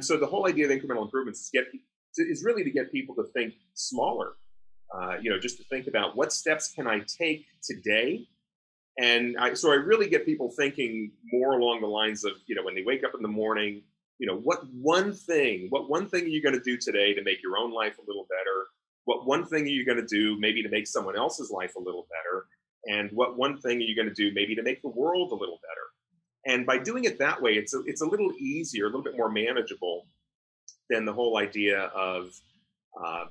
so the whole idea of incremental improvements is get is really to get people to think smaller. Uh, you know, just to think about what steps can I take today, and I, so I really get people thinking more along the lines of you know when they wake up in the morning, you know, what one thing, what one thing are you going to do today to make your own life a little better? What one thing are you going to do maybe to make someone else's life a little better? And what one thing are you going to do maybe to make the world a little better? And by doing it that way, it's a, it's a little easier, a little bit more manageable than the whole idea of uh,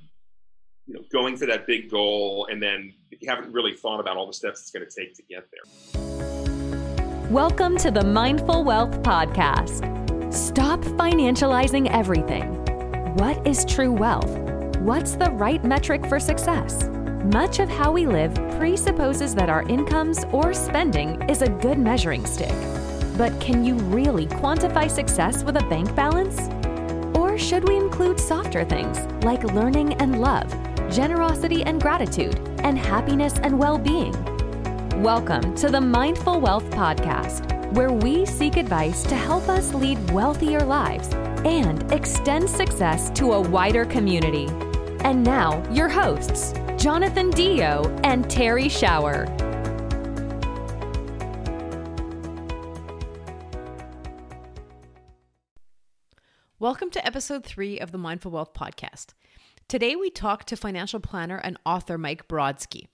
you know going for that big goal and then you haven't really thought about all the steps it's going to take to get there. Welcome to the Mindful Wealth Podcast. Stop financializing everything. What is true wealth? What's the right metric for success? Much of how we live presupposes that our incomes or spending is a good measuring stick. But can you really quantify success with a bank balance? Or should we include softer things like learning and love, generosity and gratitude, and happiness and well being? Welcome to the Mindful Wealth Podcast, where we seek advice to help us lead wealthier lives and extend success to a wider community. And now, your hosts, Jonathan DeYoe and Terrie Shower. Welcome to episode three of the Mindful Wealth Podcast. Today we talk to financial planner and author Mike Brodsky.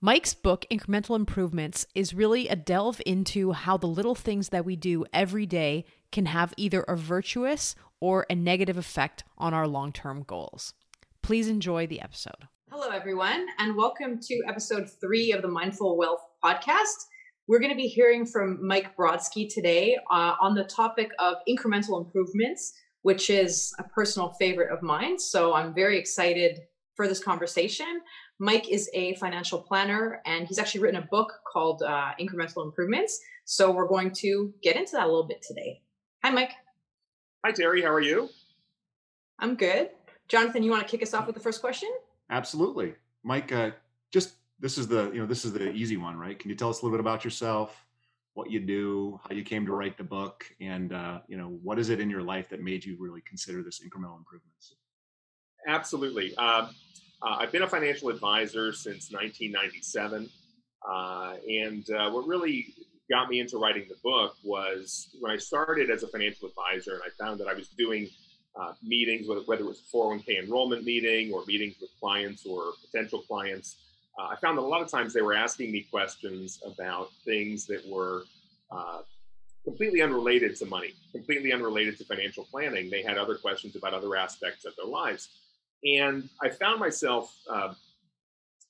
Mike's book, Incremental Improvements, is really a delve into how the little things that we do every day can have either a virtuous or a negative effect on our long term goals. Please enjoy the episode. Hello, everyone, and welcome to episode three of the Mindful Wealth podcast. We're going to be hearing from Mike Brodsky today uh, on the topic of incremental improvements, which is a personal favorite of mine. So I'm very excited for this conversation. Mike is a financial planner and he's actually written a book called uh, Incremental Improvements. So we're going to get into that a little bit today. Hi, Mike. Hi, Terrie. How are you? I'm good. Jonathan, you want to kick us off with the first question? Absolutely. Mike, uh, just this is the you know this is the easy one, right? Can you tell us a little bit about yourself, what you do, how you came to write the book, and uh, you know what is it in your life that made you really consider this incremental improvements? Absolutely. Um, uh, I've been a financial advisor since 1997. Uh, and uh, what really got me into writing the book was when I started as a financial advisor and I found that I was doing uh, meetings, whether it was a 401k enrollment meeting or meetings with clients or potential clients. Uh, I found that a lot of times they were asking me questions about things that were uh, completely unrelated to money, completely unrelated to financial planning. They had other questions about other aspects of their lives. And I found myself uh,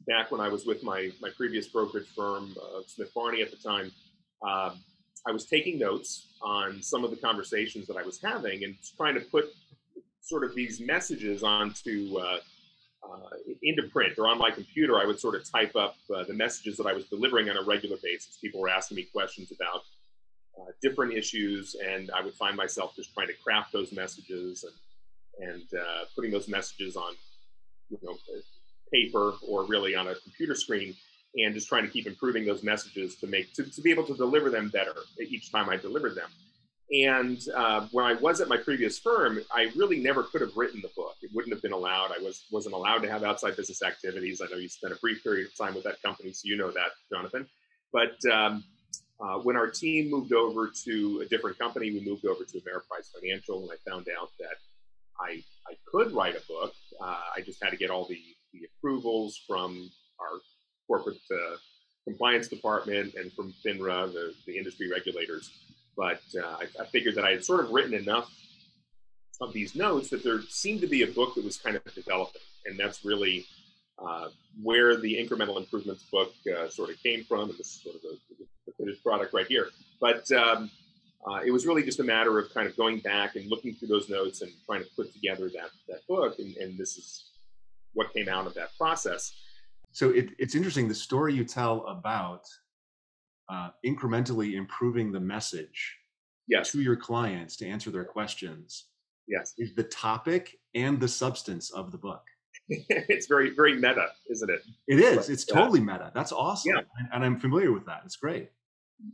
back when I was with my, my previous brokerage firm, uh, Smith Barney at the time, uh, I was taking notes on some of the conversations that I was having and trying to put sort of these messages onto uh, into print or on my computer. I would sort of type up uh, the messages that I was delivering on a regular basis. People were asking me questions about different issues, and I would find myself just trying to craft those messages and and uh, putting those messages on you know paper or really on a computer screen and just trying to keep improving those messages to make to, to be able to deliver them better each time I delivered them. And uh, when I was at my previous firm, I really never could have written the book. It wouldn't have been allowed. I was wasn't allowed to have outside business activities. I know you spent a brief period of time with that company, so you know that, Jonathan. But um, uh, when our team moved over to a different company, we moved over to Ameriprise Financial, and I found out that I, I could write a book. Uh, I just had to get all the, the approvals from our corporate uh, compliance department and from FINRA, the, the industry regulators. But uh, I, I, figured that I had sort of written enough of these notes that there seemed to be a book that was kind of developing. And that's really uh, where the incremental improvements book uh, sort of came from. And this is sort of the, the finished product right here. But um, uh, it was really just a matter of kind of going back and looking through those notes and trying to put together that that book, and, and this is what came out of that process. So it, it's interesting the story you tell about uh, incrementally improving the message yes. to your clients to answer their questions. Yes, is the topic and the substance of the book. it's very very meta, isn't it? It is. It's totally meta. That's awesome, yeah. and, and I'm familiar with that. It's great.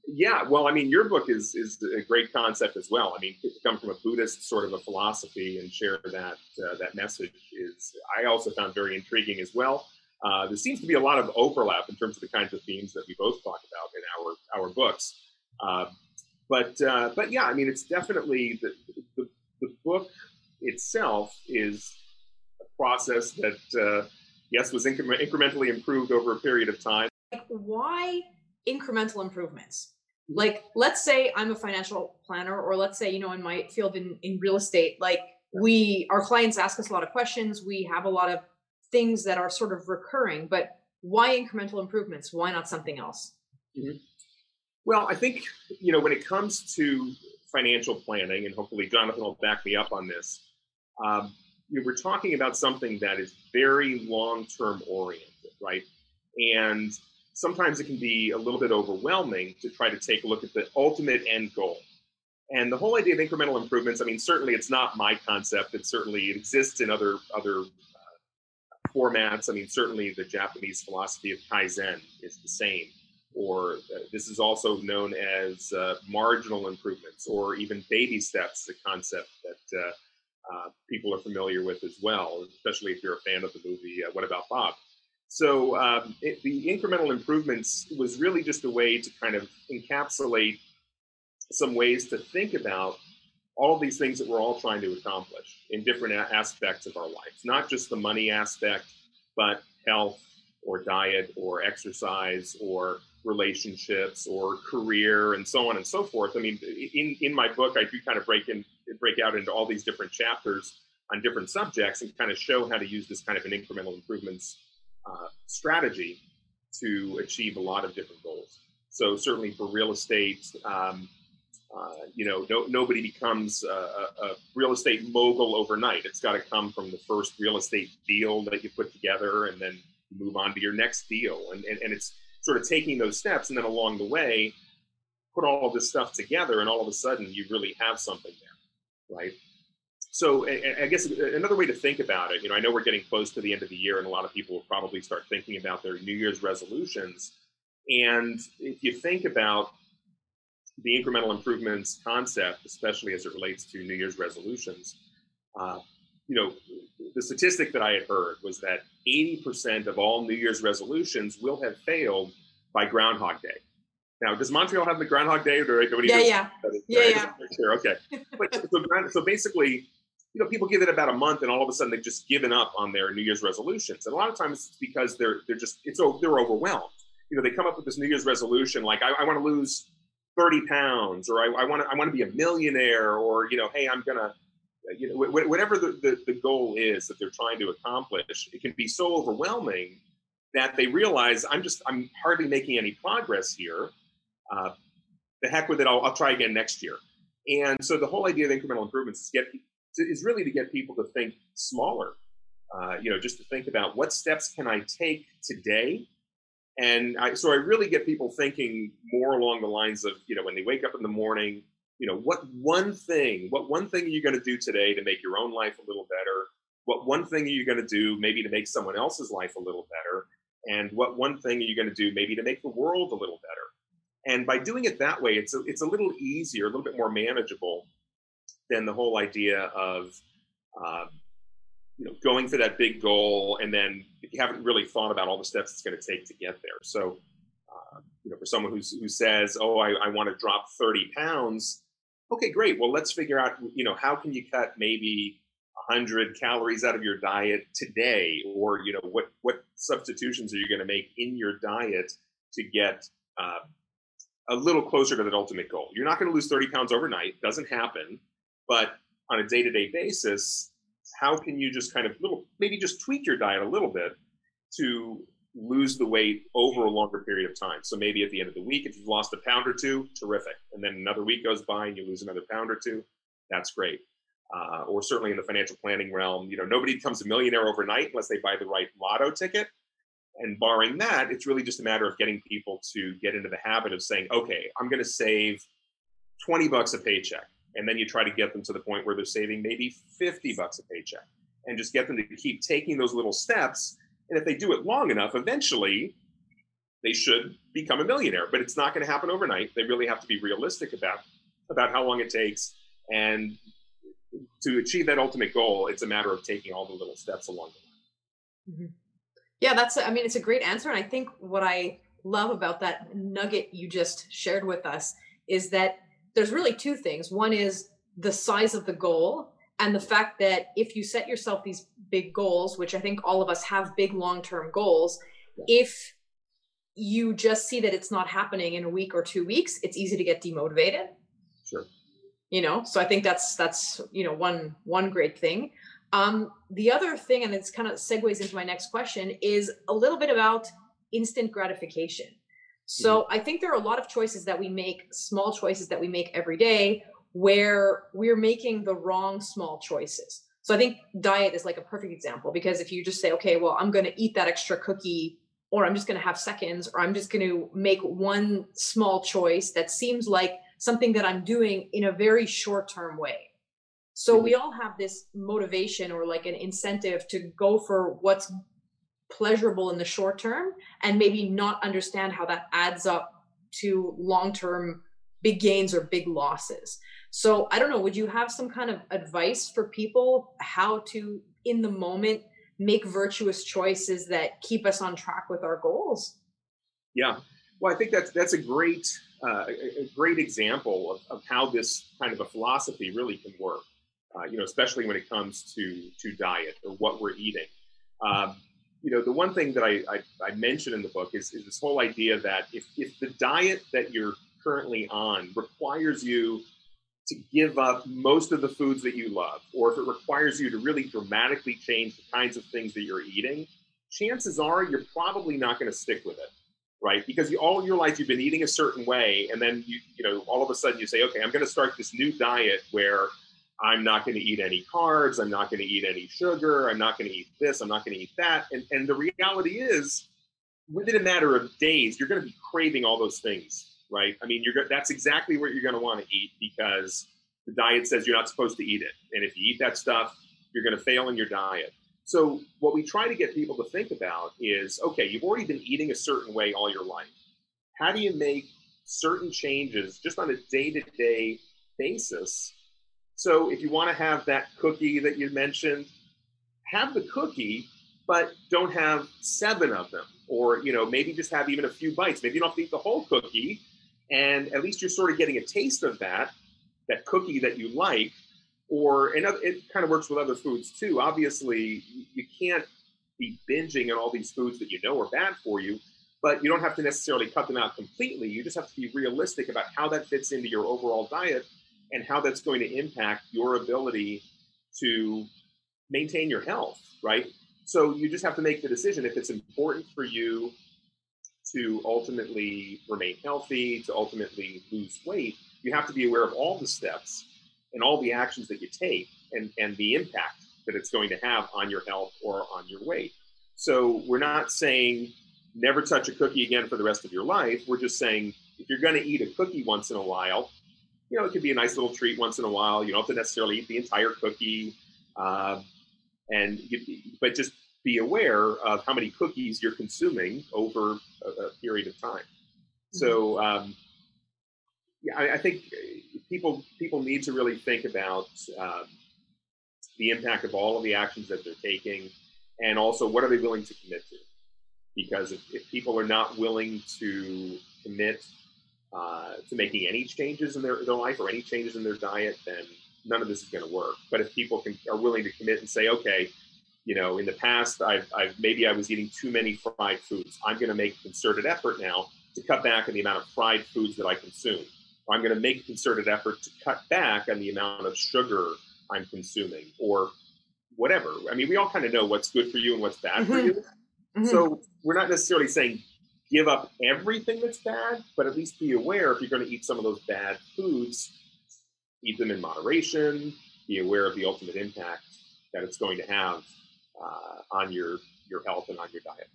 Yeah, well, I mean, your book is is a great concept as well. I mean, to come from a Buddhist sort of a philosophy and share that uh, that message is I also found very intriguing as well. Uh, there seems to be a lot of overlap in terms of the kinds of themes that we both talk about in our our books. Uh, but uh, but yeah, I mean, it's definitely the, the, the book itself is a process that uh, yes was incre- incrementally improved over a period of time. Like why incremental improvements? Like let's say I'm a financial planner, or let's say you know in my field in in real estate, like we our clients ask us a lot of questions. We have a lot of things that are sort of recurring, but why incremental improvements? Why not something else? Mm-hmm. Well, I think, you know, when it comes to financial planning, and hopefully Jonathan will back me up on this, um, you know, we're talking about something that is very long term oriented, right? And sometimes it can be a little bit overwhelming to try to take a look at the ultimate end goal. And the whole idea of incremental improvements, I mean, certainly it's not my concept. It certainly exists in other other formats. I mean, certainly the Japanese philosophy of kaizen is the same or uh, this is also known as uh, marginal improvements or even baby steps, the concept that uh, uh, people are familiar with as well, especially if you're a fan of the movie uh, What About Bob? So um, it, the incremental improvements was really just a way to kind of encapsulate some ways to think about all these things that we're all trying to accomplish in different aspects of our lives, not just the money aspect, but health or diet or exercise or relationships or career and so on and so forth. I mean, in, in my book, I do kind of break in break out into all these different chapters on different subjects and kind of show how to use this kind of an incremental improvements uh, strategy to achieve a lot of different goals. So certainly for real estate, um, uh, you know, no, nobody becomes a, a, real estate mogul overnight. It's got to come from the first real estate deal that you put together, and then move on to your next deal. And, and, and it's sort of taking those steps and then along the way put all this stuff together and all of a sudden you really have something there right so i guess another way to think about it you know i know we're getting close to the end of the year and a lot of people will probably start thinking about their new year's resolutions and if you think about the incremental improvements concept especially as it relates to new year's resolutions uh, you know the statistic that I had heard was that 80% of all New Year's resolutions will have failed by Groundhog Day. Now, does Montreal have the Groundhog Day, or nobody? Yeah, yeah, yeah, yeah. Sure, okay. But so, so basically, you know, people give it about a month, and all of a sudden they've just given up on their New Year's resolutions. And a lot of times it's because they're they're just it's they're overwhelmed. You know, they come up with this New Year's resolution like I, I want to lose 30 pounds, or I, want to I want to be a millionaire, or you know, hey, I'm gonna you know, whatever the, the, the, goal is that they're trying to accomplish, it can be so overwhelming that they realize I'm just I'm hardly making any progress here. Uh, the heck with it, I'll, I'll, try again next year. And so the whole idea of incremental improvements is get is really to get people to think smaller. Uh, you know, just to think about what steps can I take today. And I, so I really get people thinking more along the lines of, you know, when they wake up in the morning, you know, what one thing, what one thing are you going to do today to make your own life a little better? What one thing are you going to do maybe to make someone else's life a little better? And what one thing are you going to do maybe to make the world a little better? And by doing it that way, it's a, it's a little easier, a little bit more manageable than the whole idea of, uh, you know, going for that big goal and then you haven't really thought about all the steps it's going to take to get there. So, uh, you know, for someone who's, who says, "Oh, I, I want to drop 30 pounds," okay, great. Well, let's figure out, you know, how can you cut maybe 100 calories out of your diet today, or you know, what what substitutions are you going to make in your diet to get uh, a little closer to that ultimate goal? You're not going to lose 30 pounds overnight; doesn't happen. But on a day-to-day basis, how can you just kind of little maybe just tweak your diet a little bit to lose the weight over a longer period of time. So maybe at the end of the week, if you've lost a pound or two, terrific. And then another week goes by and you lose another pound or two, that's great. Uh, or certainly in the financial planning realm, you know, nobody becomes a millionaire overnight unless they buy the right lotto ticket. And barring that, it's really just a matter of getting people to get into the habit of saying, okay, I'm going to save 20 bucks a paycheck. And then you try to get them to the point where they're saving maybe 50 bucks a paycheck and just get them to keep taking those little steps and if they do it long enough, eventually they should become a millionaire. But it's not going to happen overnight. They really have to be realistic about about how long it takes, and to achieve that ultimate goal, it's a matter of taking all the little steps along the way. Mm-hmm. Yeah, that's. I mean, it's a great answer, and I think what I love about that nugget you just shared with us is that there's really two things. One is the size of the goal and the fact that if you set yourself these big goals, which I think all of us have big long term goals, if you just see that it's not happening in a week or two weeks, it's easy to get demotivated. Sure. You know, so I think that's that's you know one one great thing. Um, the other thing, and it's kind of segues into my next question, is a little bit about instant gratification. So mm-hmm. I think there are a lot of choices that we make, small choices that we make every day, where we're making the wrong small choices. So I think diet is like a perfect example because if you just say, okay, well, I'm going to eat that extra cookie, or I'm just going to have seconds, or I'm just going to make one small choice that seems like something that I'm doing in a very short term way. So we mm-hmm. all have this motivation or like an incentive to go for what's pleasurable in the short term and maybe not understand how that adds up to long term big gains or big losses. So I don't know, would you have some kind of advice for people how to, in the moment, make virtuous choices that keep us on track with our goals? Yeah. Well, I think that's that's a great uh, a great example of, of how this kind of a philosophy really can work. Uh, you know, especially when it comes to to diet or what we're eating. Um, you know, the one thing that I, I, I mentioned in the book is, is this whole idea that if, if the diet that you're currently on requires you to give up most of the foods that you love, or if it requires you to really dramatically change the kinds of things that you're eating, chances are you're probably not going to stick with it, right? Because you, all your life you've been eating a certain way, and then you you know all of a sudden you say, okay, I'm going to start this new diet where I'm not going to eat any carbs, I'm not going to eat any sugar, I'm not going to eat this, I'm not going to eat that, and and the reality is, within a matter of days, you're going to be craving all those things right? I mean, you're that's exactly what you're going to want to eat because the diet says you're not supposed to eat it, and if you eat that stuff, you're going to fail in your diet. So what we try to get people to think about is, okay, you've already been eating a certain way all your life. How do you make certain changes just on a day-to-day basis? So if you want to have that cookie that you mentioned, have the cookie, but don't have seven of them. Or you know maybe just have even a few bites. Maybe you don't have to eat the whole cookie. And at least you're sort of getting a taste of that that cookie that you like. Or and it kind of works with other foods too. Obviously you can't be binging on all these foods that you know are bad for you but you don't have to necessarily cut them out completely. You just have to be realistic about how that fits into your overall diet and how that's going to impact your ability to maintain your health right so you just have to make the decision if it's important for you to ultimately remain healthy, to ultimately lose weight, you have to be aware of all the steps and all the actions that you take and, and the impact that it's going to have on your health or on your weight. So we're not saying never touch a cookie again for the rest of your life. We're just saying if you're going to eat a cookie once in a while, you know, it could be a nice little treat once in a while. You don't have to necessarily eat the entire cookie. Uh, and you, but just be aware of how many cookies you're consuming over a, a period of time. Mm-hmm. So um, yeah, I, I, think people people need to really think about um, the impact of all of the actions that they're taking, and also what are they willing to commit to? Because if, if people are not willing to commit uh, to making any changes in their, their life or any changes in their diet, then none of this is going to work. But if people can, are willing to commit and say, okay, you know, in the past, I've, I've maybe I was eating too many fried foods. I'm going to make concerted effort now to cut back on the amount of fried foods that I consume. Or I'm going to make concerted effort to cut back on the amount of sugar I'm consuming, or whatever. I mean, we all kind of know what's good for you and what's bad mm-hmm. for you. Mm-hmm. So we're not necessarily saying give up everything that's bad, but at least be aware if you're going to eat some of those bad foods, eat them in moderation, be aware of the ultimate impact that it's going to have uh, on your your health and on your diet.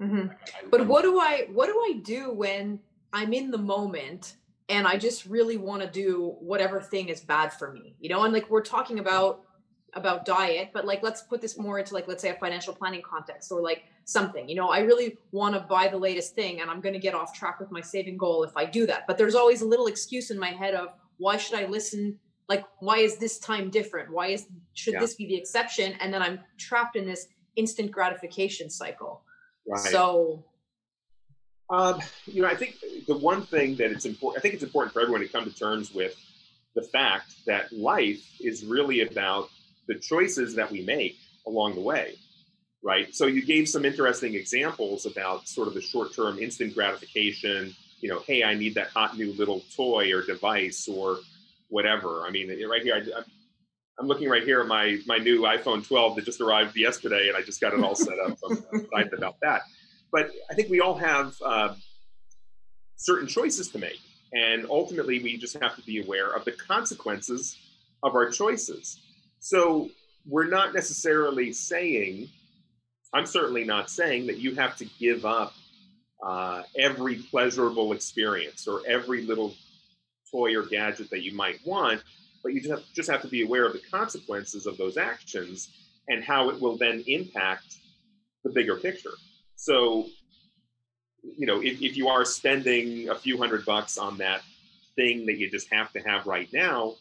Mm-hmm. But what do I what do I do when I'm in the moment and I just really want to do whatever thing is bad for me? You know, and like we're talking about about diet, but like let's put this more into like let's say a financial planning context or like something. You know, I really want to buy the latest thing and I'm going to get off track with my saving goal if I do that. But there's always a little excuse in my head of why should I listen? Like why is this time different? Why is should yeah. this be the exception? And then I'm trapped in this instant gratification cycle. Right. So um, you know, I think the one thing that it's important, I think it's important for everyone to come to terms with the fact that life is really about the choices that we make along the way, right? So you gave some interesting examples about sort of the short-term instant gratification. You know, hey, I need that hot new little toy or device or whatever. I mean, right here, I, I'm looking right here at my my new iPhone 12 that just arrived yesterday, and I just got it all set up. I'm excited about that. But I think we all have uh, certain choices to make, and ultimately, we just have to be aware of the consequences of our choices. So we're not necessarily saying, I'm certainly not saying that you have to give up uh, every pleasurable experience or every little toy or gadget that you might want, but you just have, just have to be aware of the consequences of those actions and how it will then impact the bigger picture. So, you know, if, if you are spending a few hundred bucks on that thing that you just have to have right now,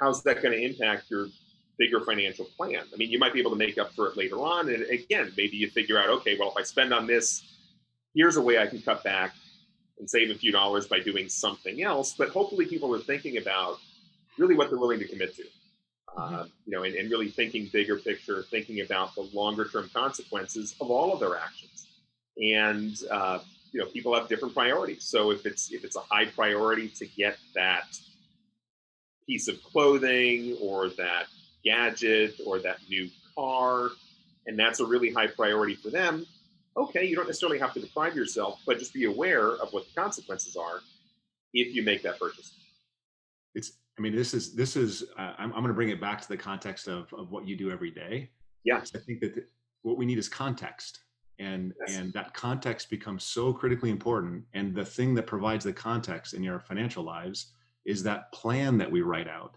how's that going to impact your bigger financial plan. I mean, you might be able to make up for it later on. And again, maybe you figure out, okay, well, if I spend on this, here's a way I can cut back and save a few dollars by doing something else. But hopefully, people are thinking about really what they're willing to commit to. Mm-hmm. Uh, you know, and, and, really thinking bigger picture, thinking about the longer term consequences of all of their actions. And uh, you know, people have different priorities. So if it's if it's a high priority to get that piece of clothing or that gadget or that new car, and that's a really high priority for them, okay, you don't necessarily have to deprive yourself, but just be aware of what the consequences are if you make that purchase. It's, I mean, this is, this is, uh, I'm, I'm going to bring it back to the context of, of what you do every day. Yeah. I think that what we need is context and yes. and that context becomes so critically important and the thing that provides the context in your financial lives is that plan that we write out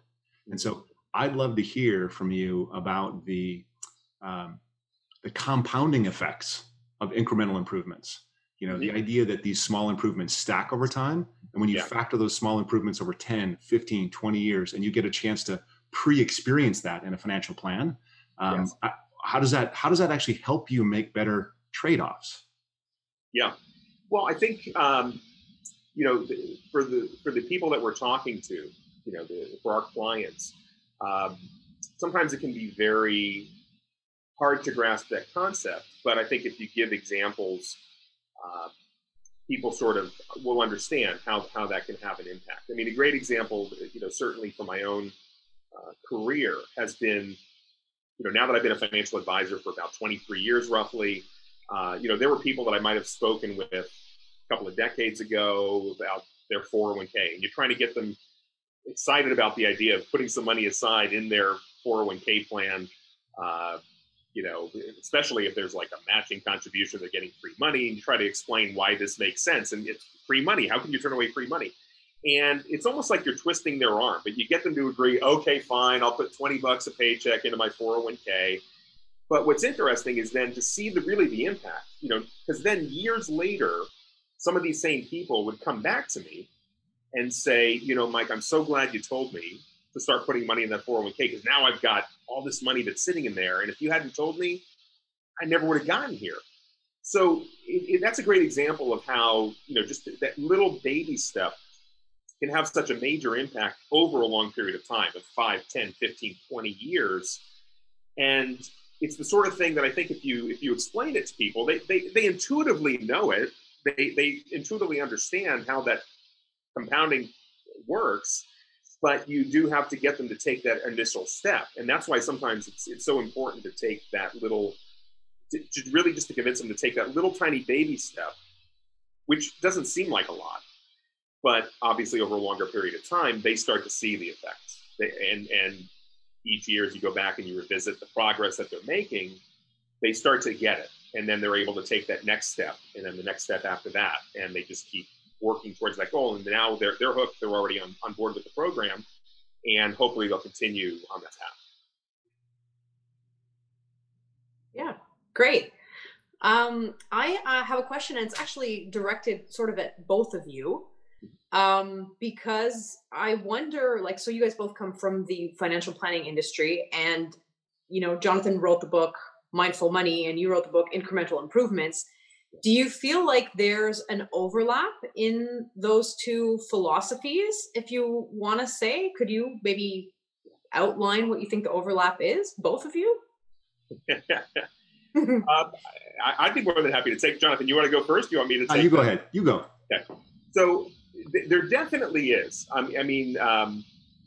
and so I'd love to hear from you about the um, the compounding effects of incremental improvements. You know, the mm-hmm. idea that these small improvements stack over time. And when you yeah. factor those small improvements over 10, 15, 20 years, and you get a chance to pre-experience that in a financial plan, um, yes. how does that how does that actually help you make better trade-offs? Yeah. Well, I think um, you know for the for the people that we're talking to, you know, the, for our clients, um, sometimes it can be very hard to grasp that concept. But I think if you give examples, uh, people sort of will understand how, how that can have an impact. I mean, a great example, you know, certainly for my own uh, career has been, you know, now that I've been a financial advisor for about 23 years roughly, uh, you know, there were people that I might have spoken with a couple of decades ago about their 401k, and you're trying to get them excited about the idea of putting some money aside in their 401k plan. Uh, you know, especially if there's like a matching contribution, they're getting free money, and you try to explain why this makes sense. And it's free money. How can you turn away free money? And it's almost like you're twisting their arm, but you get them to agree, okay, fine, I'll put 20 bucks a paycheck into my 401k. But what's interesting is then to see the really the impact, you know, because then years later, some of these same people would come back to me and say, you know, Mike, I'm so glad you told me to start putting money in that 401k because now I've got all this money that's sitting in there. And if you hadn't told me, I never would have gotten here. So it, it, that's a great example of how, you know, just that little baby step can have such a major impact over a long period of time of 5, 10, 15, 20 years. And it's the sort of thing that I think if you if you explain it to people, they, they, they intuitively know it. They, they intuitively understand how that compounding works, but you do have to get them to take that initial step. And that's why sometimes it's, it's so important to take that little, to, to really just to convince them to take that little tiny baby step, which doesn't seem like a lot. But obviously, over a longer period of time, they start to see the effects. They, and, and each year, as you go back and you revisit the progress that they're making, they start to get it. And then they're able to take that next step, and then the next step after that. And they just keep working towards that goal. And now they're, they're hooked. They're already on, on board with the program. And hopefully they'll continue on that path. Yeah, great. Um, I uh, have a question, and it's actually directed sort of at both of you, um, because I wonder, like, so you guys both come from the financial planning industry, and you know, Jonathan wrote the book Mindful Money, and you wrote the book Incremental Improvements. Do you feel like there's an overlap in those two philosophies? If you want to say, could you maybe outline what you think the overlap is, both of you? um, I, would be more than happy to take. Jonathan, you want to go first? You want me to? Take uh, you go ahead. You go. Okay. So th- there definitely is. Um, I mean, um,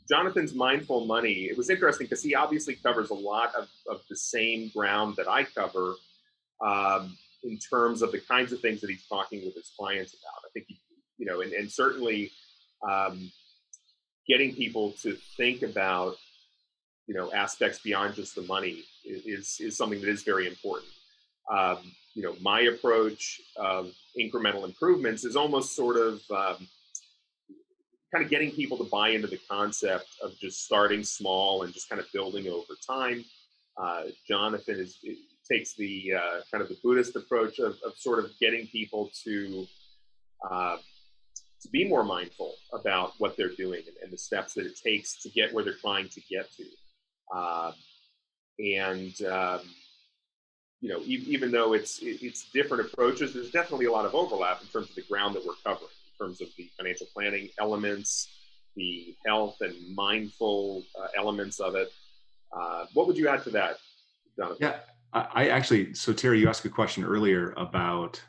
Jonathan's mindful money. It was interesting because he obviously covers a lot of, of the same ground that I cover um, in terms of the kinds of things that he's talking with his clients about. I think he, you know, and, and certainly um, getting people to think about you know aspects beyond just the money is is something that is very important. Um, you know, my approach of incremental improvements is almost sort of um, kind of getting people to buy into the concept of just starting small and just kind of building over time. Uh, Jonathan is takes the uh, kind of the Buddhist approach of, of sort of getting people to uh, to be more mindful about what they're doing and, and, the steps that it takes to get where they're trying to get to. Um, and um, you know, e- even though it's it's different approaches, there's definitely a lot of overlap in terms of the ground that we're covering, in terms of the financial planning elements, the health and mindful uh, elements of it. Uh, what would you add to that, Jonathan? Yeah, I, actually. So Terrie, you asked a question earlier about,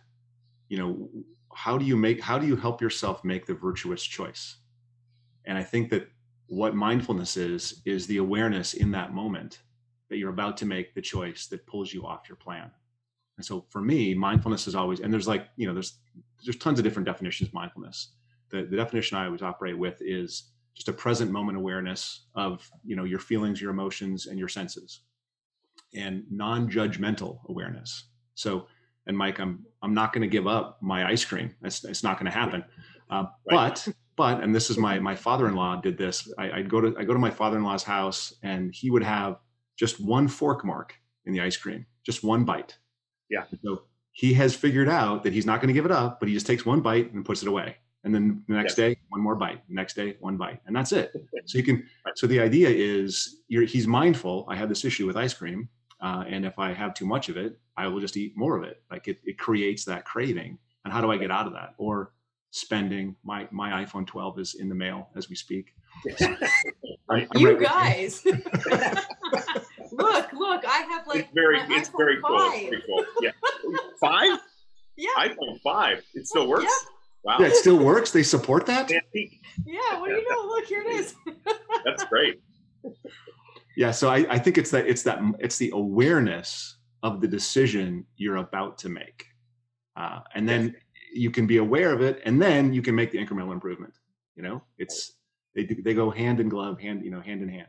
you know, how do you make how do you help yourself make the virtuous choice? And I think that what mindfulness is is the awareness in that moment that you're about to make the choice that pulls you off your plan and so for me mindfulness is always and there's like you know there's there's tons of different definitions of mindfulness the, the definition i always operate with is just a present moment awareness of you know your feelings your emotions and your senses and non-judgmental awareness. So and mike i'm i'm not going to give up my ice cream. It's, it's not going to happen. Uh, right. but but and this is my my father-in-law did this. I, i'd go to i go to my father-in-law's house and he would have just one fork mark in the ice cream just one bite. Yeah. So he has figured out that he's not going to give it up but he just takes one bite and puts it away. And then the next yes. day one more bite. Next day one bite. And that's it. So you can so the idea is he's mindful. I have this issue with ice cream uh, and if i have too much of it i will just eat more of it like it, it creates that craving and how do i get out of that or spending. My my iPhone 12 is in the mail as we speak. I'm, I'm you guys, look, look! I have like it's very, it's iPhone very 5. cool. It's very cool. Yeah, five. Yeah, iPhone five. It still works. Yeah. Wow. Yeah, it still works. They support that. Yeah. What do you know? Look, here it is. That's great. Yeah. So I, I think it's that it's that it's the awareness of the decision you're about to make, uh, and then you can be aware of it and then you can make the incremental improvement you know? It's they they go hand in glove hand you know hand in hand.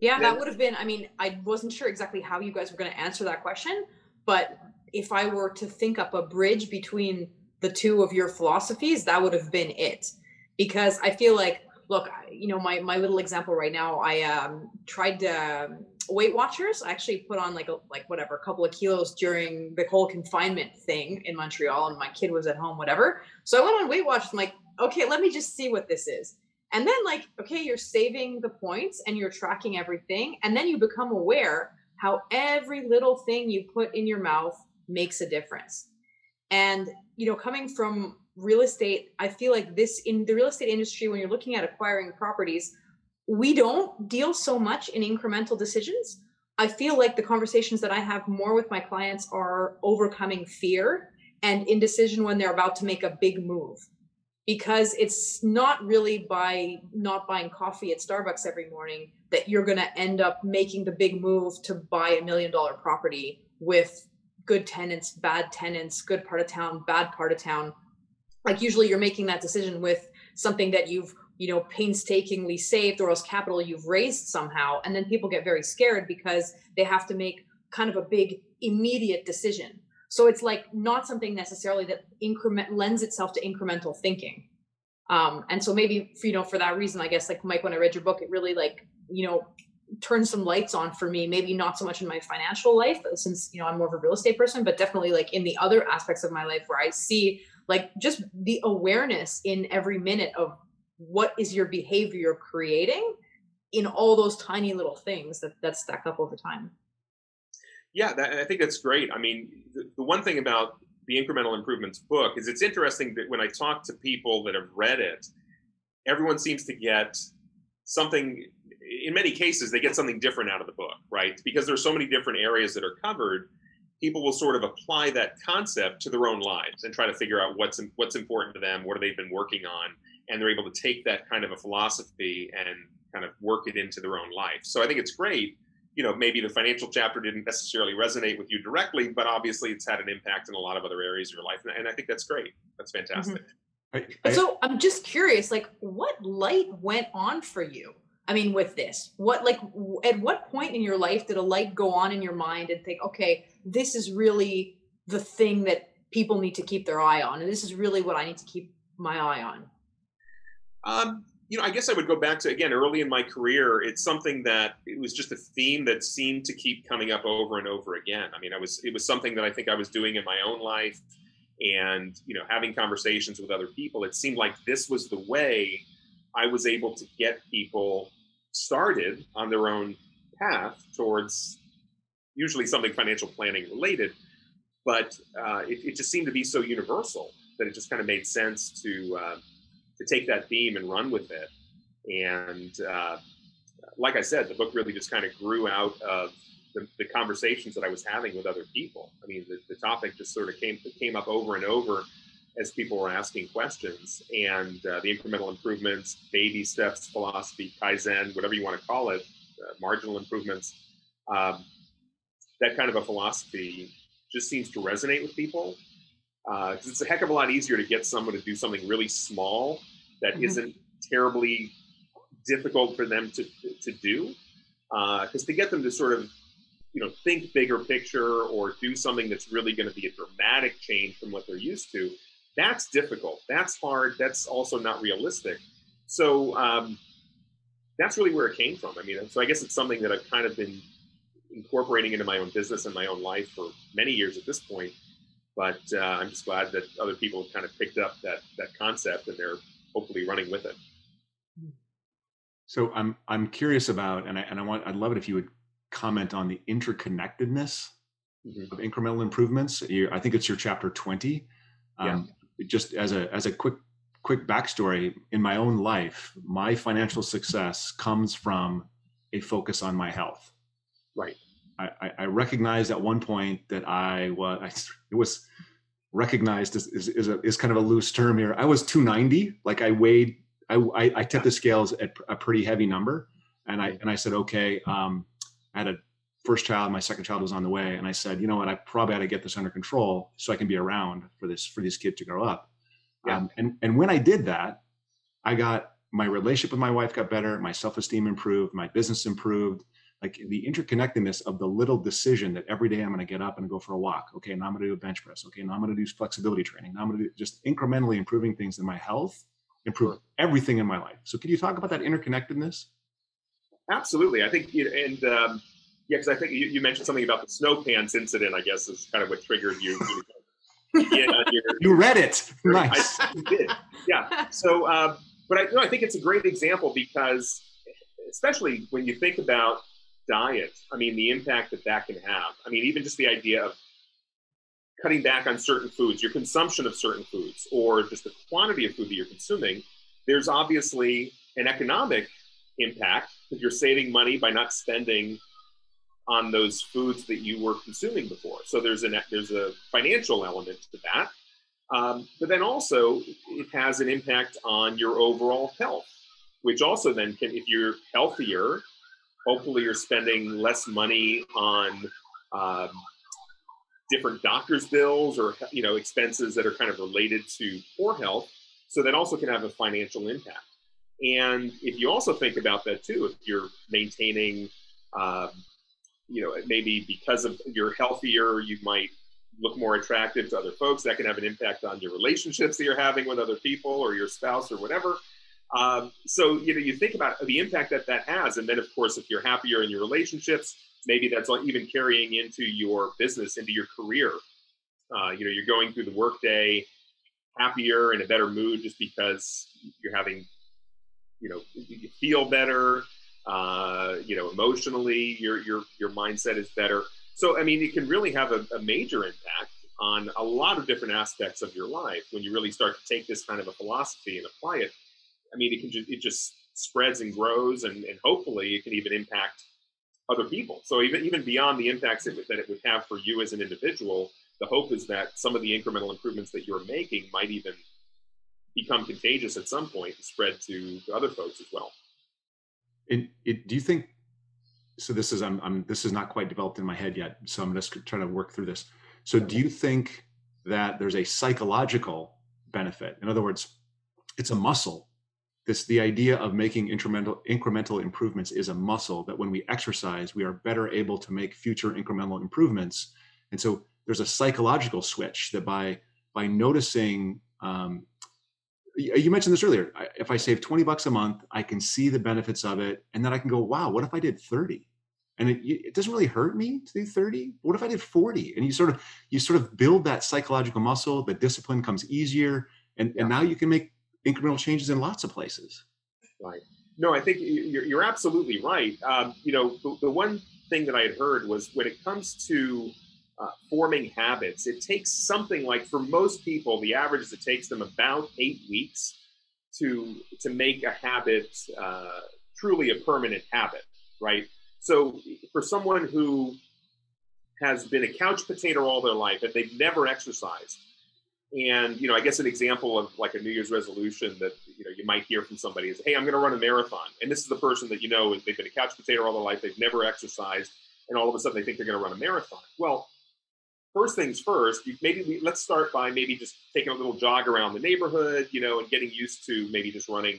Yeah that would have been i mean i wasn't sure exactly how you guys were going to answer that question but if i were to think up a bridge between the two of your philosophies that would have been it. Because i feel like look you know my my little example right now i um tried to Weight Watchers. I actually put on like a like whatever a couple of kilos during the whole confinement thing in Montreal, and my kid was at home, whatever. So I went on Weight Watchers. I'm like, okay, let me just see what this is. And then like, okay, you're saving the points and you're tracking everything, and then you become aware how every little thing you put in your mouth makes a difference. And you know, coming from real estate, I feel like this in the real estate industry, when you're looking at acquiring properties we don't deal so much in incremental decisions. I feel like the conversations that I have more with my clients are overcoming fear and indecision when they're about to make a big move. Because it's not really by not buying coffee at Starbucks every morning that you're going to end up making the big move to buy a million dollar property with good tenants, bad tenants, good part of town, bad part of town. Like usually you're making that decision with something that you've you know painstakingly saved or else capital you've raised somehow. And then people get very scared because they have to make kind of a big immediate decision. So it's like not something necessarily that increment lends itself to incremental thinking. Um, and so maybe you know for that reason i guess like mike when i read your book it really like you know turned some lights on for me. Maybe not so much in my financial life since you know i'm more of a real estate person but definitely like in the other aspects of my life where i see like just the awareness in every minute of what is your behavior creating in all those tiny little things that that stack up over time. Yeah that, i think that's great. I mean the, the one thing about the incremental improvements book is it's interesting that when i talk to people that have read it everyone seems to get something in many cases they get something different out of the book right? Because there's so many different areas that are covered people will sort of apply that concept to their own lives and try to figure out what's what's important to them what they've they been working on and they're able to take that kind of a philosophy and kind of work it into their own life so i think it's great you know maybe the financial chapter didn't necessarily resonate with you directly but obviously it's had an impact in a lot of other areas of your life and i think that's great that's fantastic mm-hmm. I, I, so I'm just curious, like, what light went on for you? I mean, with this, what, like, at what point in your life did a light go on in your mind and think, okay, this is really the thing that people need to keep their eye on, and this is really what I need to keep my eye on? Um, you know, I guess I would go back to again early in my career. It's something that it was just a theme that seemed to keep coming up over and over again. I mean, I was it was something that I think I was doing in my own life and you know having conversations with other people it seemed like this was the way i was able to get people started on their own path towards usually something financial planning related but uh, it, it, just seemed to be so universal that it just kind of made sense to uh, to take that theme and run with it and uh, like i said the book really just kind of grew out of the, the, conversations that I was having with other people. I mean, the, the, topic just sort of came came up over and over as people were asking questions, and uh, the incremental improvements, baby steps philosophy, kaizen, whatever you want to call it, uh, marginal improvements. Um, that kind of a philosophy just seems to resonate with people because uh, it's a heck of a lot easier to get someone to do something really small that mm-hmm. not terribly difficult for them to to do because uh, to get them to sort of you know think bigger picture or do something that's really going to be a dramatic change from what they're used to that's difficult that's hard that's also not realistic so um, that's really where it came from i mean so i guess it's something that i've kind of been incorporating into my own business and my own life for many years at this point but uh, i'm just glad that other people have kind of picked up that that concept and they're hopefully running with it so i'm i'm curious about and i and i want i'd love it if you would comment on the interconnectedness mm-hmm. of incremental improvements. You, I think it's your chapter 20. Um, yeah. Just as a as a quick quick backstory in my own life, my financial success comes from a focus on my health. Right. I, I recognized at one point that I was I, it was recognized as is, is, a, is kind of a loose term here. I was 290, like I weighed I, I, I tipped the scales at a pretty heavy number, and I and I said, okay, um, I had a first child, my second child was on the way, and I said, you know what, I probably ought to get this under control so I can be around for this for these kids to grow up. Yeah. Um, and and when I did that, I got my relationship with my wife got better, my self esteem improved, my business improved. Like the interconnectedness of the little decision that every day I'm going to get up and go for a walk. Okay, now I'm going to do a bench press. Okay, now I'm going to do flexibility training. Now I'm going to do just incrementally improving things in my health, improve everything in my life. So, can you talk about that interconnectedness? Absolutely, I think, you and um, yeah, because I think you, you, mentioned something about the snow pants incident. I guess is kind of what triggered you. you, you read it, nice. I, did, yeah. So, um, but I, no, I think it's a great example because, especially when you think about diet, I mean, the impact that that can have. I mean, even just the idea of cutting back on certain foods, your consumption of certain foods, or just the quantity of food that you're consuming. There's obviously an economic impact because you're saving money by not spending on those foods that you were consuming before. So there's a there's a financial element to that, um, but then also it has an impact on your overall health, which also then can, if you're healthier, hopefully you're spending less money on um, different doctor's bills or you know expenses that are kind of related to poor health. So that also can have a financial impact. And if you also think about that too, if you're maintaining, um, you know, maybe because of you're healthier, you might look more attractive to other folks. That can have an impact on your relationships that you're having with other people or your spouse or whatever. Um, so you know, you think about the impact that that has, and then of course, if you're happier in your relationships, maybe that's even carrying into your business, into your career. Uh, you know, you're going through the workday happier in a better mood just because you're having, you know, you feel better. Uh, you know, emotionally, your your your mindset is better. So, I mean, it can really have a, a major impact on a lot of different aspects of your life when you really start to take this kind of a philosophy and apply it. I mean, it can just it just spreads and grows, and, and hopefully, it can even impact other people. So even even beyond the impacts that it would have for you as an individual, the hope is that some of the incremental improvements that you're making might even become contagious at some point and spread to other folks as well. And it, do you think? So this is I'm, I'm this is not quite developed in my head yet. So I'm just trying to work through this. So do you think that there's a psychological benefit? In other words, it's a muscle. This the idea of making incremental incremental improvements is a muscle that when we exercise, we are better able to make future incremental improvements. And so there's a psychological switch that by by noticing um, you mentioned this earlier. If i save 20 bucks a month i can see the benefits of it and then i can go wow what if i did 30 and it, it doesn't really hurt me to do 30 what if i did 40 and you sort of you sort of build that psychological muscle the discipline comes easier and, yeah. and now you can make incremental changes in lots of places. Right. No i think you're, you're absolutely right. Um, you know the, the one thing that i had heard was when it comes to uh, forming habits. It takes something like, for most people, the average is it takes them about eight weeks to to make a habit uh, truly a permanent habit, right? So for someone who has been a couch potato all their life and they've never exercised, and you know, I guess an example of like a New Year's resolution that you know you might hear from somebody is, "Hey, I'm going to run a marathon," and this is the person that you know they've been a couch potato all their life, they've never exercised, and all of a sudden they think they're going to run a marathon. Well, first things first, maybe we, let's start by maybe just taking a little jog around the neighborhood, you know, and getting used to maybe just running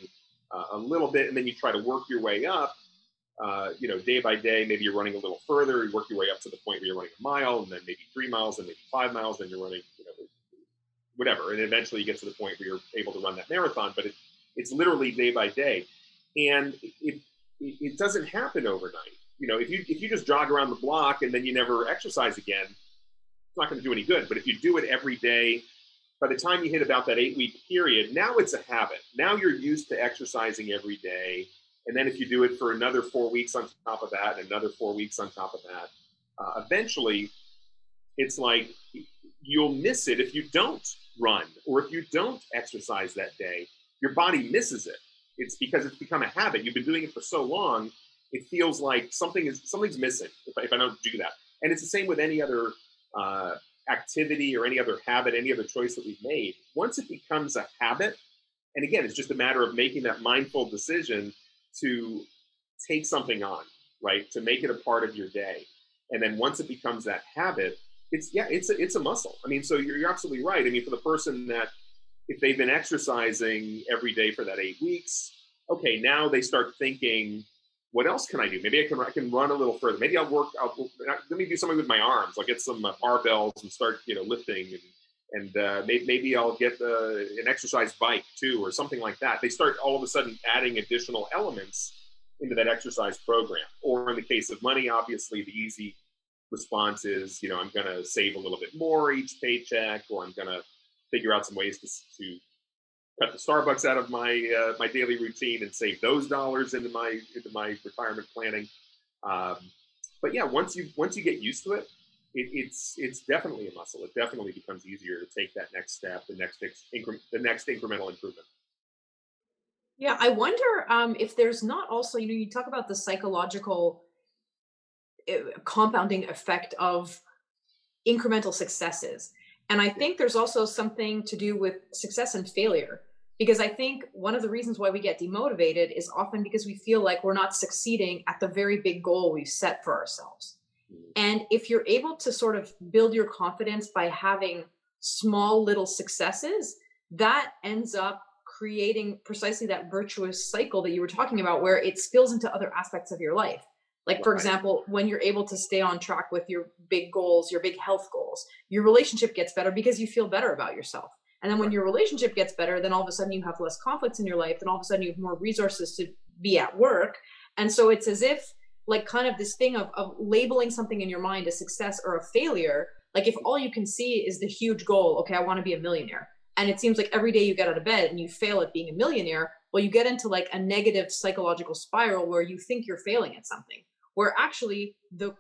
uh, a little bit, and then you try to work your way up. Uh, you know, day by day, maybe you're running a little further. You work your way up to the point where you're running a mile, and then maybe three miles, and maybe five miles, and you're running, you know, whatever. And eventually, you get to the point where you're able to run that marathon. But it, it's literally day by day, and it, it, it doesn't happen overnight. You know, if you if you just jog around the block and then you never exercise again, not going to do any good. But if you do it every day, by the time you hit about that eight week period, now it's a habit. Now you're used to exercising every day. And then if you do it for another four weeks on top of that, and another four weeks on top of that, uh, eventually it's like you'll miss it if you don't run or if you don't exercise that day. Your body misses it. It's because it's become a habit. You've been doing it for so long, it feels like something is something's missing if I, if I don't do that. And it's the same with any other uh, activity or any other habit, any other choice that we've made, once it becomes a habit, and again, it's just a matter of making that mindful decision to take something on, right? To make it a part of your day. And then once it becomes that habit, it's yeah, it's a, it's a muscle. I mean, so you're, you're absolutely right. I mean, for the person that if they've been exercising every day for that eight weeks, okay, now they start thinking, what else can I do? Maybe I can I can run a little further. Maybe I'll work. I'll, let me do something with my arms. I'll get some uh, barbells and start you know lifting and and uh, maybe, maybe I'll get uh, an exercise bike too or something like that. They start all of a sudden adding additional elements into that exercise program. Or in the case of money, obviously the easy response is you know I'm going to save a little bit more each paycheck, or I'm going to figure out some ways to, to cut the Starbucks out of my uh, my daily routine and save those dollars into my into my retirement planning. Um, but yeah, once you once you get used to it, it, it's it's definitely a muscle. It definitely becomes easier to take that next step, the next incre- the next incremental improvement. Yeah, I wonder um, if there's not also you know you talk about the psychological eh, compounding effect of incremental successes. And I think there's also something to do with success and failure because I think one of the reasons why we get demotivated is often because we feel like we're not succeeding at the very big goal we've set for ourselves. Mm. And if you're able to sort of build your confidence by having small little successes, that ends up creating precisely that virtuous cycle that you were talking about where it spills into other aspects of your life. Like, for example, when you're able to stay on track with your big goals, your big health goals, your relationship gets better because you feel better about yourself And then when your relationship gets better, then all of a sudden you have less conflicts in your life. Then all of a sudden you have more resources to be at work. And so it's as if like kind of this thing of, of labeling something in your mind a success or a failure. Like if all you can see is the huge goal, okay, I want to be a millionaire. And it seems like every day you get out of bed and you fail at being a millionaire, well, you get into like a negative psychological spiral where you think you're failing at something, where actually the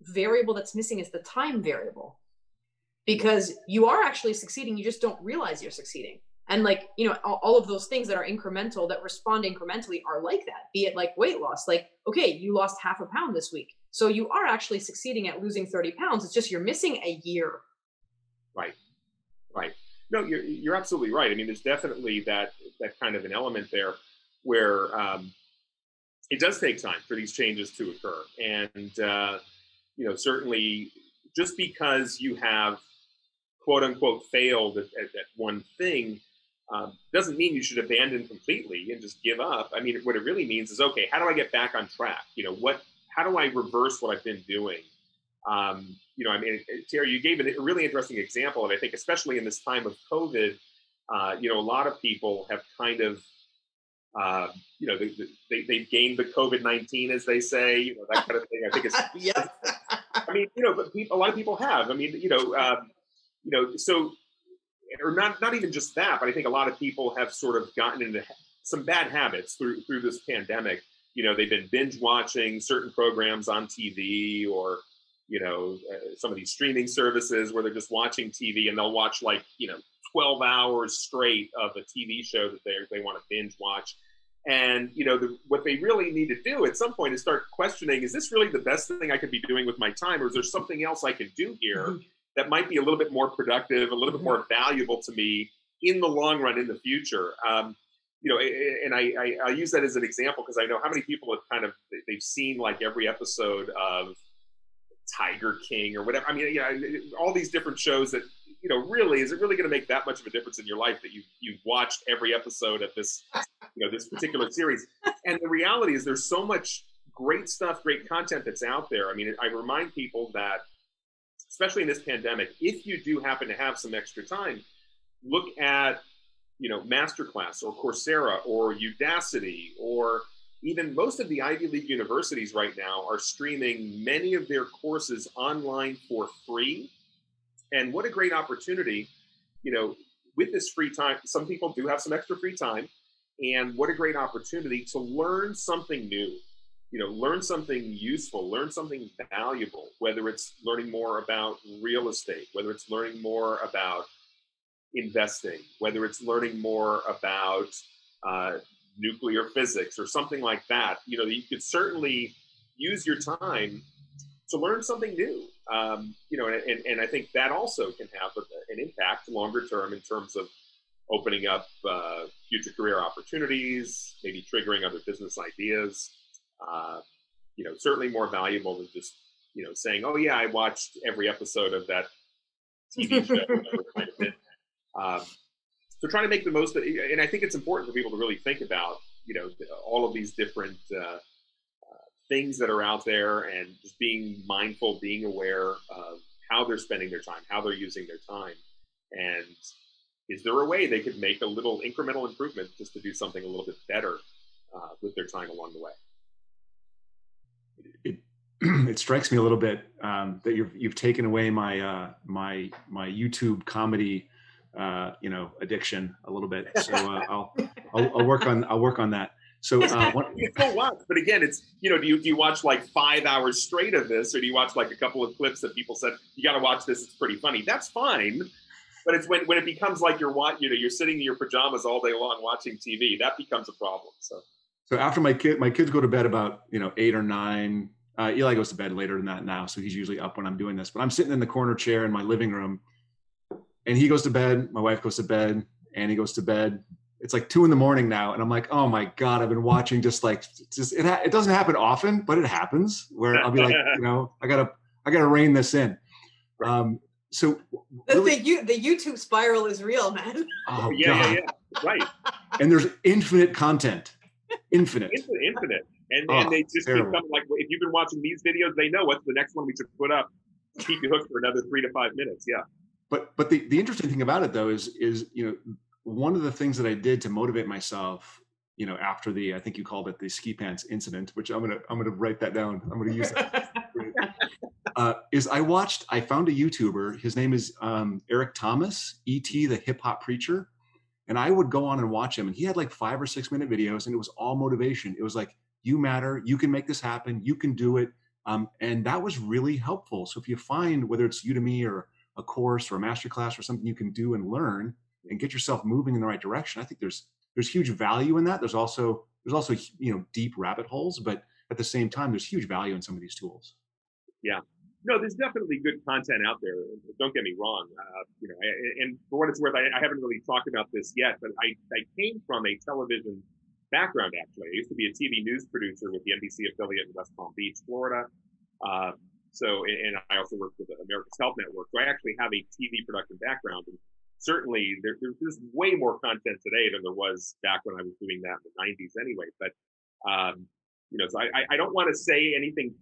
variable that's missing is the time variable because you are actually succeeding you just don't realize you're succeeding. And like you know all, of those things that are incremental that respond incrementally are like that be it like weight loss like okay you lost half a pound this week. So you are actually succeeding at losing 30 pounds it's just you're missing a year. Right. Right. No you're, you're absolutely right. I mean there's definitely that that kind of an element there where um, it does take time for these changes to occur. And uh, you know certainly just because you have quote unquote failed at, at, at one thing um, doesn't mean you should abandon completely and just give up. I mean, what it really means is, okay, how do I get back on track? You know, what, how do I reverse what I've been doing? Um, you know, I mean, Terrie, you gave a really interesting example, and I think especially in this time of COVID, uh, you know, a lot of people have kind of, uh, you know, they, they, they've gained the COVID nineteen, as they say, you know, that kind of thing. I think it's, yeah. I mean, you know, but people, a lot of people have. I mean, you know, um, you know, so or not not even just that, but I think a lot of people have sort of gotten into some bad habits through through this pandemic. You know, they've been binge watching certain programs on TV or you know uh, some of these streaming services where they're just watching TV and they'll watch like you know 12 hours straight of a TV show that they they want to binge watch. And you know the, what they really need to do at some point is start questioning: Is this really the best thing I could be doing with my time, or is there something else I can do here? Mm-hmm that might be a little bit more productive, a little bit more valuable to me in the long run in the future. Um, you know, and I, I, I, use that as an example because I know how many people have kind of they've seen like every episode of Tiger King or whatever. I mean, yeah, all these different shows that you know, really, is it really going to make that much of a difference in your life that you you've watched every episode of this, you know, this particular series? And the reality is, there's so much great stuff, great content that's out there. I mean, I remind people that especially in this pandemic, if you do happen to have some extra time, look at you know masterclass or coursera or udacity or even most of the ivy league universities right now are streaming many of their courses online for free. And what a great opportunity you know with this free time some people do have some extra free time and what a great opportunity to learn something new you know learn something useful learn something valuable whether it's learning more about real estate whether it's learning more about investing whether it's learning more about uh, nuclear physics or something like that. You know you could certainly use your time to learn something new um, you know and, and i think that also can have an impact longer term in terms of opening up uh, future career opportunities maybe triggering other business ideas uh, you know, certainly more valuable than just, you know, saying, oh, yeah, I watched every episode of that TV show. kind of um, so trying to make the most of and I think it's important for people to really think about, you know, all of these different uh, uh, things that are out there and just being mindful, being aware of how they're spending their time, how they're using their time. And is there a way they could make a little incremental improvement just to do something a little bit better uh, with their time along the way? It it strikes me a little bit um, that you've you've taken away my uh, my my YouTube comedy uh, you know addiction a little bit. So uh, I'll, I'll, I'll work on I'll work on that. So uh, one, you still watch, but again, it's you know, do you do you watch like five hours straight of this, or do you watch like a couple of clips that people said you got to watch this? It's pretty funny. That's fine, but it's when when it becomes like you're you know, you're sitting in your pajamas all day long watching TV. That becomes a problem. So. So after my kid, my kids go to bed about you know eight or nine. Uh, Eli goes to bed later than that now, so he's usually up when I'm doing this. But I'm sitting in the corner chair in my living room, and he goes to bed. My wife goes to bed, and he goes to bed. It's like two in the morning now, and I'm like, oh my god, I've been watching just like just it. Ha- it doesn't happen often, but it happens where I'll be like, you know, I gotta I gotta rein this in. Um, so really, the, the, the YouTube spiral is real, man. Oh yeah, yeah, yeah, right. and there's infinite content infinite. Infinite, infinite. And, oh, and they just terrible. become like, if you've been watching these videos, they know what's the next one we should put up. Keep you hooked for another three to five minutes. Yeah. but but the, the interesting thing about it though is is you know one of the things that I did to motivate myself, you know, after the I think you called it the ski pants incident, which I'm gonna I'm gonna write that down. I'm gonna use that. uh, is I watched I found a YouTuber. His name is um, Eric Thomas, ET the hip hop preacher, and I would go on and watch him, and he had like five or six minute videos, and it was all motivation. It was like you matter, you can make this happen, you can do it, um, and that was really helpful. So if you find whether it's Udemy or a course or a master class or something you can do and learn and get yourself moving in the right direction i think there's there's huge value in that. There's also there's also you know deep rabbit holes but at the same time there's huge value in some of these tools. Yeah no there's definitely good content out there don't get me wrong uh, you know and for what it's worth I, I, haven't really talked about this yet but i i came from a television background actually i used to be a tv news producer with the nbc affiliate in west palm beach florida uh, so, and I also worked with America's Health Network. So I actually have a TV production background. And certainly there, there's way more content today than there was back when I was doing that in the 90s anyway. But, um, you know, so I, I don't want to say anything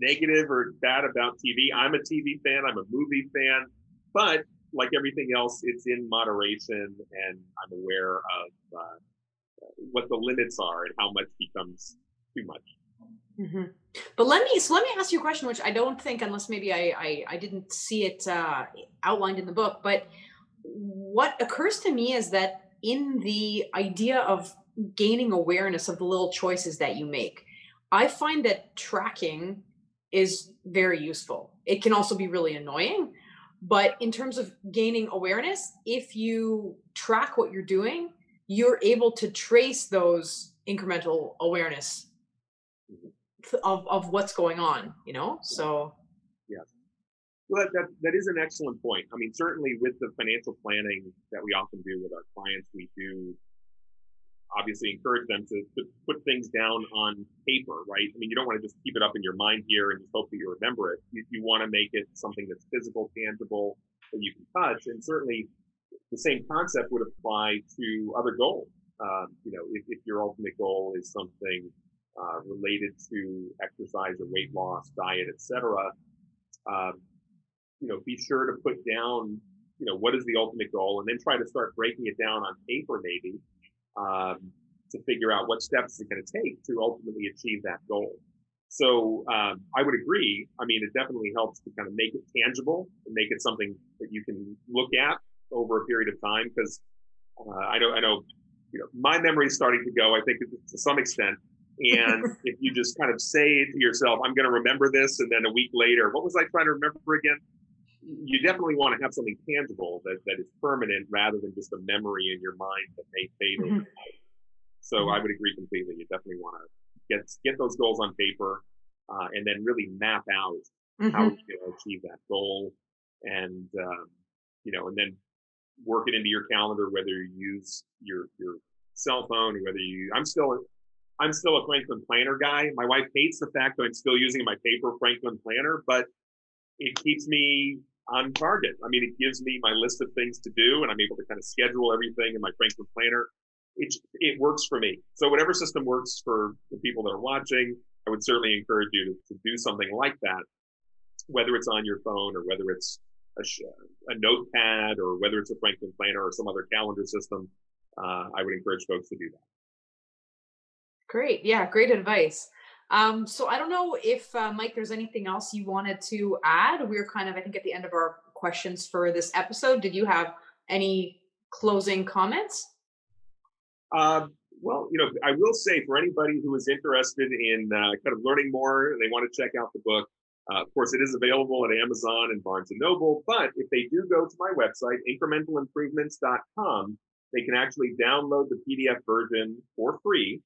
negative or bad about TV. I'm a TV fan. I'm a movie fan. But like everything else, it's in moderation and I'm aware of uh, what the limits are and how much becomes too much. Mm-hmm. But let me so let me ask you a question, which I don't think, unless maybe I I, I didn't see it uh, outlined in the book. But what occurs to me is that in the idea of gaining awareness of the little choices that you make, I find that tracking is very useful. It can also be really annoying, but in terms of gaining awareness, if you track what you're doing, you're able to trace those incremental awareness of of what's going on you know? So yes well that, that that is an excellent point. I mean certainly with the financial planning that we often do with our clients we do obviously encourage them to, to put things down on paper right? I mean you don't want to just keep it up in your mind here and just hope that you remember it. You, you want to make it something that's physical tangible that you can touch. And certainly the same concept would apply to other goals. Um, you know if, if your ultimate goal is something uh, related to exercise or weight loss, diet, etc. Um, you know, be sure to put down, you know, what is the ultimate goal, and then try to start breaking it down on paper, maybe, um, to figure out what steps it's going to take to ultimately achieve that goal. So um, I would agree. I mean, it definitely helps to kind of make it tangible and make it something that you can look at over a period of time. Because uh, I know, I know, you know, my memory is starting to go. I think to some extent, and if you just kind of say to yourself, I'm going to remember this, and then a week later, what was I trying to remember again? You definitely want to have something tangible that, that is permanent rather than just a memory in your mind that may fade mm-hmm. overnight. So mm-hmm. I would agree completely. You definitely want to get get those goals on paper, uh, and then really map out mm-hmm. how you're going to achieve that goal, and um, you know, and then work it into your calendar, whether you use your your cell phone or whether you. I'm still I'm still a Franklin Planner guy. My wife hates the fact that I'm still using my paper Franklin Planner, but it keeps me on target. I mean, it gives me my list of things to do, and I'm able to kind of schedule everything in my Franklin Planner. It it works for me. So whatever system works for the people that are watching, I would certainly encourage you to, to do something like that, whether it's on your phone or whether it's a, a notepad or whether it's a Franklin Planner or some other calendar system. Uh, I would encourage folks to do that. Great. Yeah, great advice. Um, so I don't know if uh, Mike, there's anything else you wanted to add. We're kind of, I think, at the end of our questions for this episode. Did you have any closing comments? Um, well, you know, I will say for anybody who is interested in uh, kind of learning more, they want to check out the book. Uh, of course, it is available at Amazon and Barnes and Noble. But if they do go to my website, incrementalimprovements.com, they can actually download the PDF version for free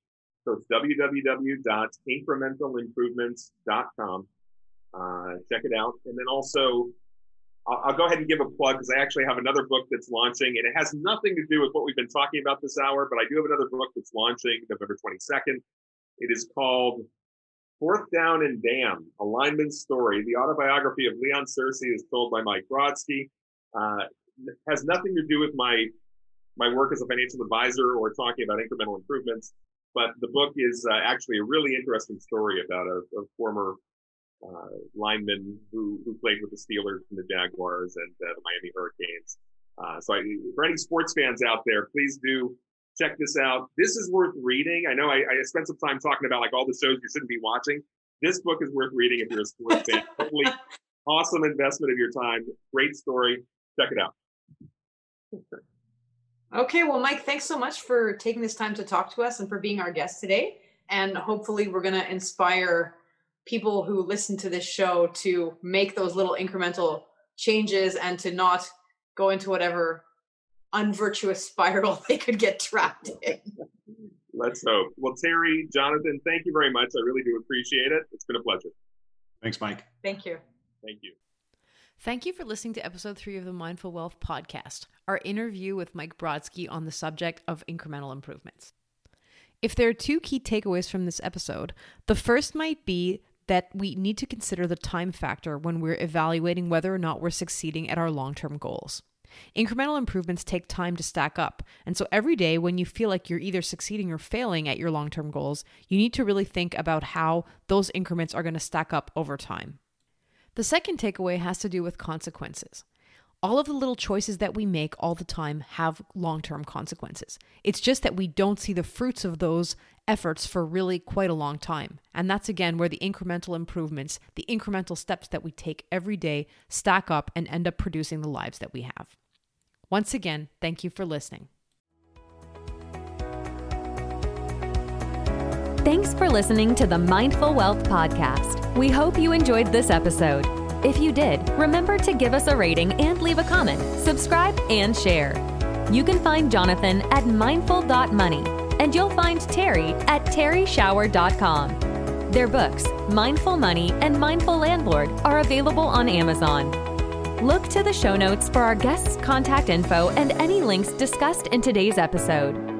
so it's www.incrementalimprovements.com. Uh, check it out. And then also, I'll, I'll go ahead and give a plug because I actually have another book that's launching, and it has nothing to do with what we've been talking about this hour, but I do have another book that's launching November 22nd. It is called Fourth Down and Dam A Lineman's Story. The autobiography of Leon Searcy is told by Mike Brodsky. Uh, has nothing to do with my my work as a financial advisor or talking about incremental improvements. But the book is uh, actually a really interesting story about a, a, former uh, lineman who, who played with the Steelers and the Jaguars and uh, the Miami Hurricanes. Uh, so I, for any sports fans out there, please do check this out. This is worth reading. I know I, I spent some time talking about like all the shows you shouldn't be watching. This book is worth reading if you're a sports fan. Totally awesome investment of your time. Great story. Check it out. Okay, well, Mike, thanks so much for taking this time to talk to us and for being our guest today. And hopefully, we're going to inspire people who listen to this show to make those little incremental changes and to not go into whatever unvirtuous spiral they could get trapped in. Let's hope. Well, Terrie, Jonathan, thank you very much. I really do appreciate it. It's been a pleasure. Thanks, Mike. Thank you. Thank you. Thank you for listening to episode three of the Mindful Wealth podcast, our interview with Mike Brodsky on the subject of incremental improvements. If there are two key takeaways from this episode, the first might be that we need to consider the time factor when we're evaluating whether or not we're succeeding at our long term goals. Incremental improvements take time to stack up. And so every day when you feel like you're either succeeding or failing at your long term goals, you need to really think about how those increments are going to stack up over time. The second takeaway has to do with consequences. All of the little choices that we make all the time have long term consequences. It's just that we don't see the fruits of those efforts for really quite a long time. And that's again where the incremental improvements, the incremental steps that we take every day stack up and end up producing the lives that we have. Once again, thank you for listening. Thanks for listening to the Mindful Wealth Podcast. We hope you enjoyed this episode. If you did, remember to give us a rating and leave a comment, subscribe, and share. You can find Jonathan at mindful.money, and you'll find Terrie at terryshower.com. Their books, Mindful Money and Mindful Landlord, are available on Amazon. Look to the show notes for our guests' contact info and any links discussed in today's episode.